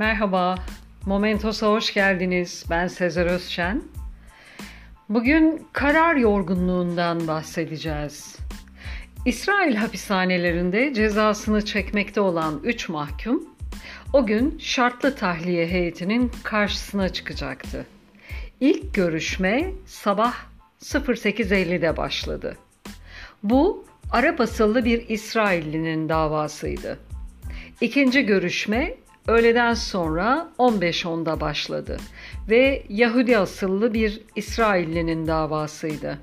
Merhaba, Momentos'a hoş geldiniz. Ben Sezer Özşen. Bugün karar yorgunluğundan bahsedeceğiz. İsrail hapishanelerinde cezasını çekmekte olan 3 mahkum o gün şartlı tahliye heyetinin karşısına çıkacaktı. İlk görüşme sabah 08.50'de başladı. Bu Arap asıllı bir İsraillinin davasıydı. İkinci görüşme öğleden sonra 15.10'da başladı ve Yahudi asıllı bir İsraillinin davasıydı.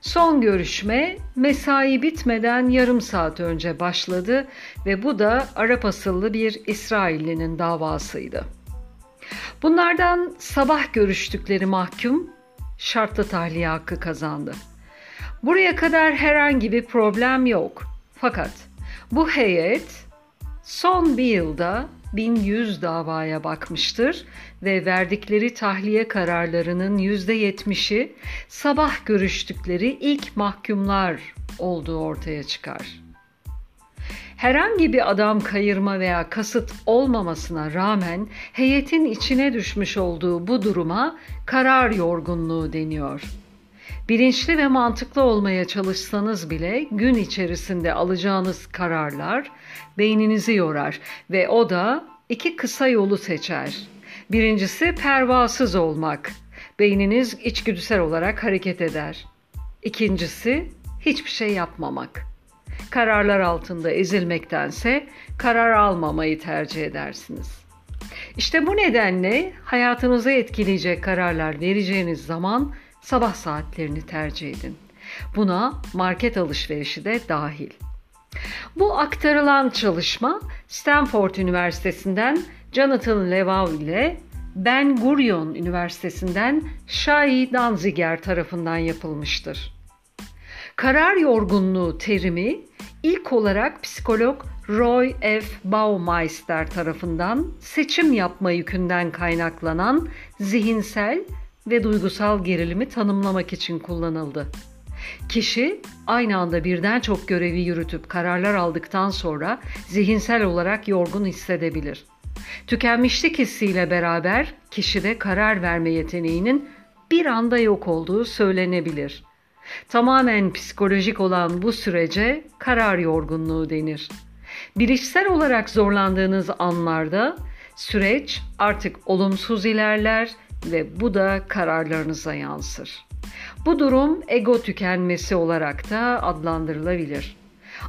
Son görüşme mesai bitmeden yarım saat önce başladı ve bu da Arap asıllı bir İsraillinin davasıydı. Bunlardan sabah görüştükleri mahkum şartlı tahliye hakkı kazandı. Buraya kadar herhangi bir problem yok. Fakat bu heyet son bir yılda 1100 davaya bakmıştır ve verdikleri tahliye kararlarının %70'i sabah görüştükleri ilk mahkumlar olduğu ortaya çıkar. Herhangi bir adam kayırma veya kasıt olmamasına rağmen heyetin içine düşmüş olduğu bu duruma karar yorgunluğu deniyor. Bilinçli ve mantıklı olmaya çalışsanız bile gün içerisinde alacağınız kararlar beyninizi yorar ve o da iki kısa yolu seçer. Birincisi pervasız olmak. Beyniniz içgüdüsel olarak hareket eder. İkincisi hiçbir şey yapmamak. Kararlar altında ezilmektense karar almamayı tercih edersiniz. İşte bu nedenle hayatınızı etkileyecek kararlar vereceğiniz zaman sabah saatlerini tercih edin. Buna market alışverişi de dahil. Bu aktarılan çalışma Stanford Üniversitesi'nden Jonathan Levav ile Ben Gurion Üniversitesi'nden Shai Danziger tarafından yapılmıştır. Karar yorgunluğu terimi ilk olarak psikolog Roy F. Baumeister tarafından seçim yapma yükünden kaynaklanan zihinsel ve duygusal gerilimi tanımlamak için kullanıldı. Kişi aynı anda birden çok görevi yürütüp kararlar aldıktan sonra zihinsel olarak yorgun hissedebilir. Tükenmişlik hissiyle beraber kişide karar verme yeteneğinin bir anda yok olduğu söylenebilir. Tamamen psikolojik olan bu sürece karar yorgunluğu denir. Bilişsel olarak zorlandığınız anlarda süreç artık olumsuz ilerler ve bu da kararlarınıza yansır. Bu durum ego tükenmesi olarak da adlandırılabilir.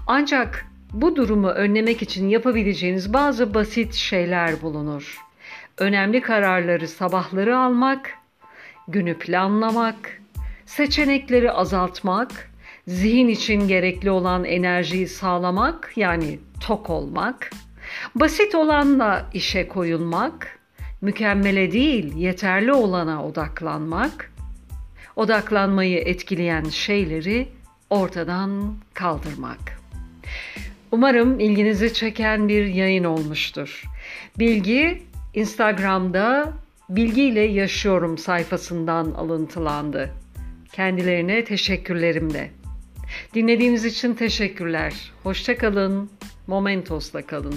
Ancak bu durumu önlemek için yapabileceğiniz bazı basit şeyler bulunur. Önemli kararları sabahları almak, günü planlamak, seçenekleri azaltmak, zihin için gerekli olan enerjiyi sağlamak yani tok olmak, basit olanla işe koyulmak, mükemmele değil yeterli olana odaklanmak, odaklanmayı etkileyen şeyleri ortadan kaldırmak. Umarım ilginizi çeken bir yayın olmuştur. Bilgi Instagram'da Bilgiyle Yaşıyorum sayfasından alıntılandı. Kendilerine teşekkürlerim de. Dinlediğiniz için teşekkürler. Hoşçakalın. Momentos'la kalın.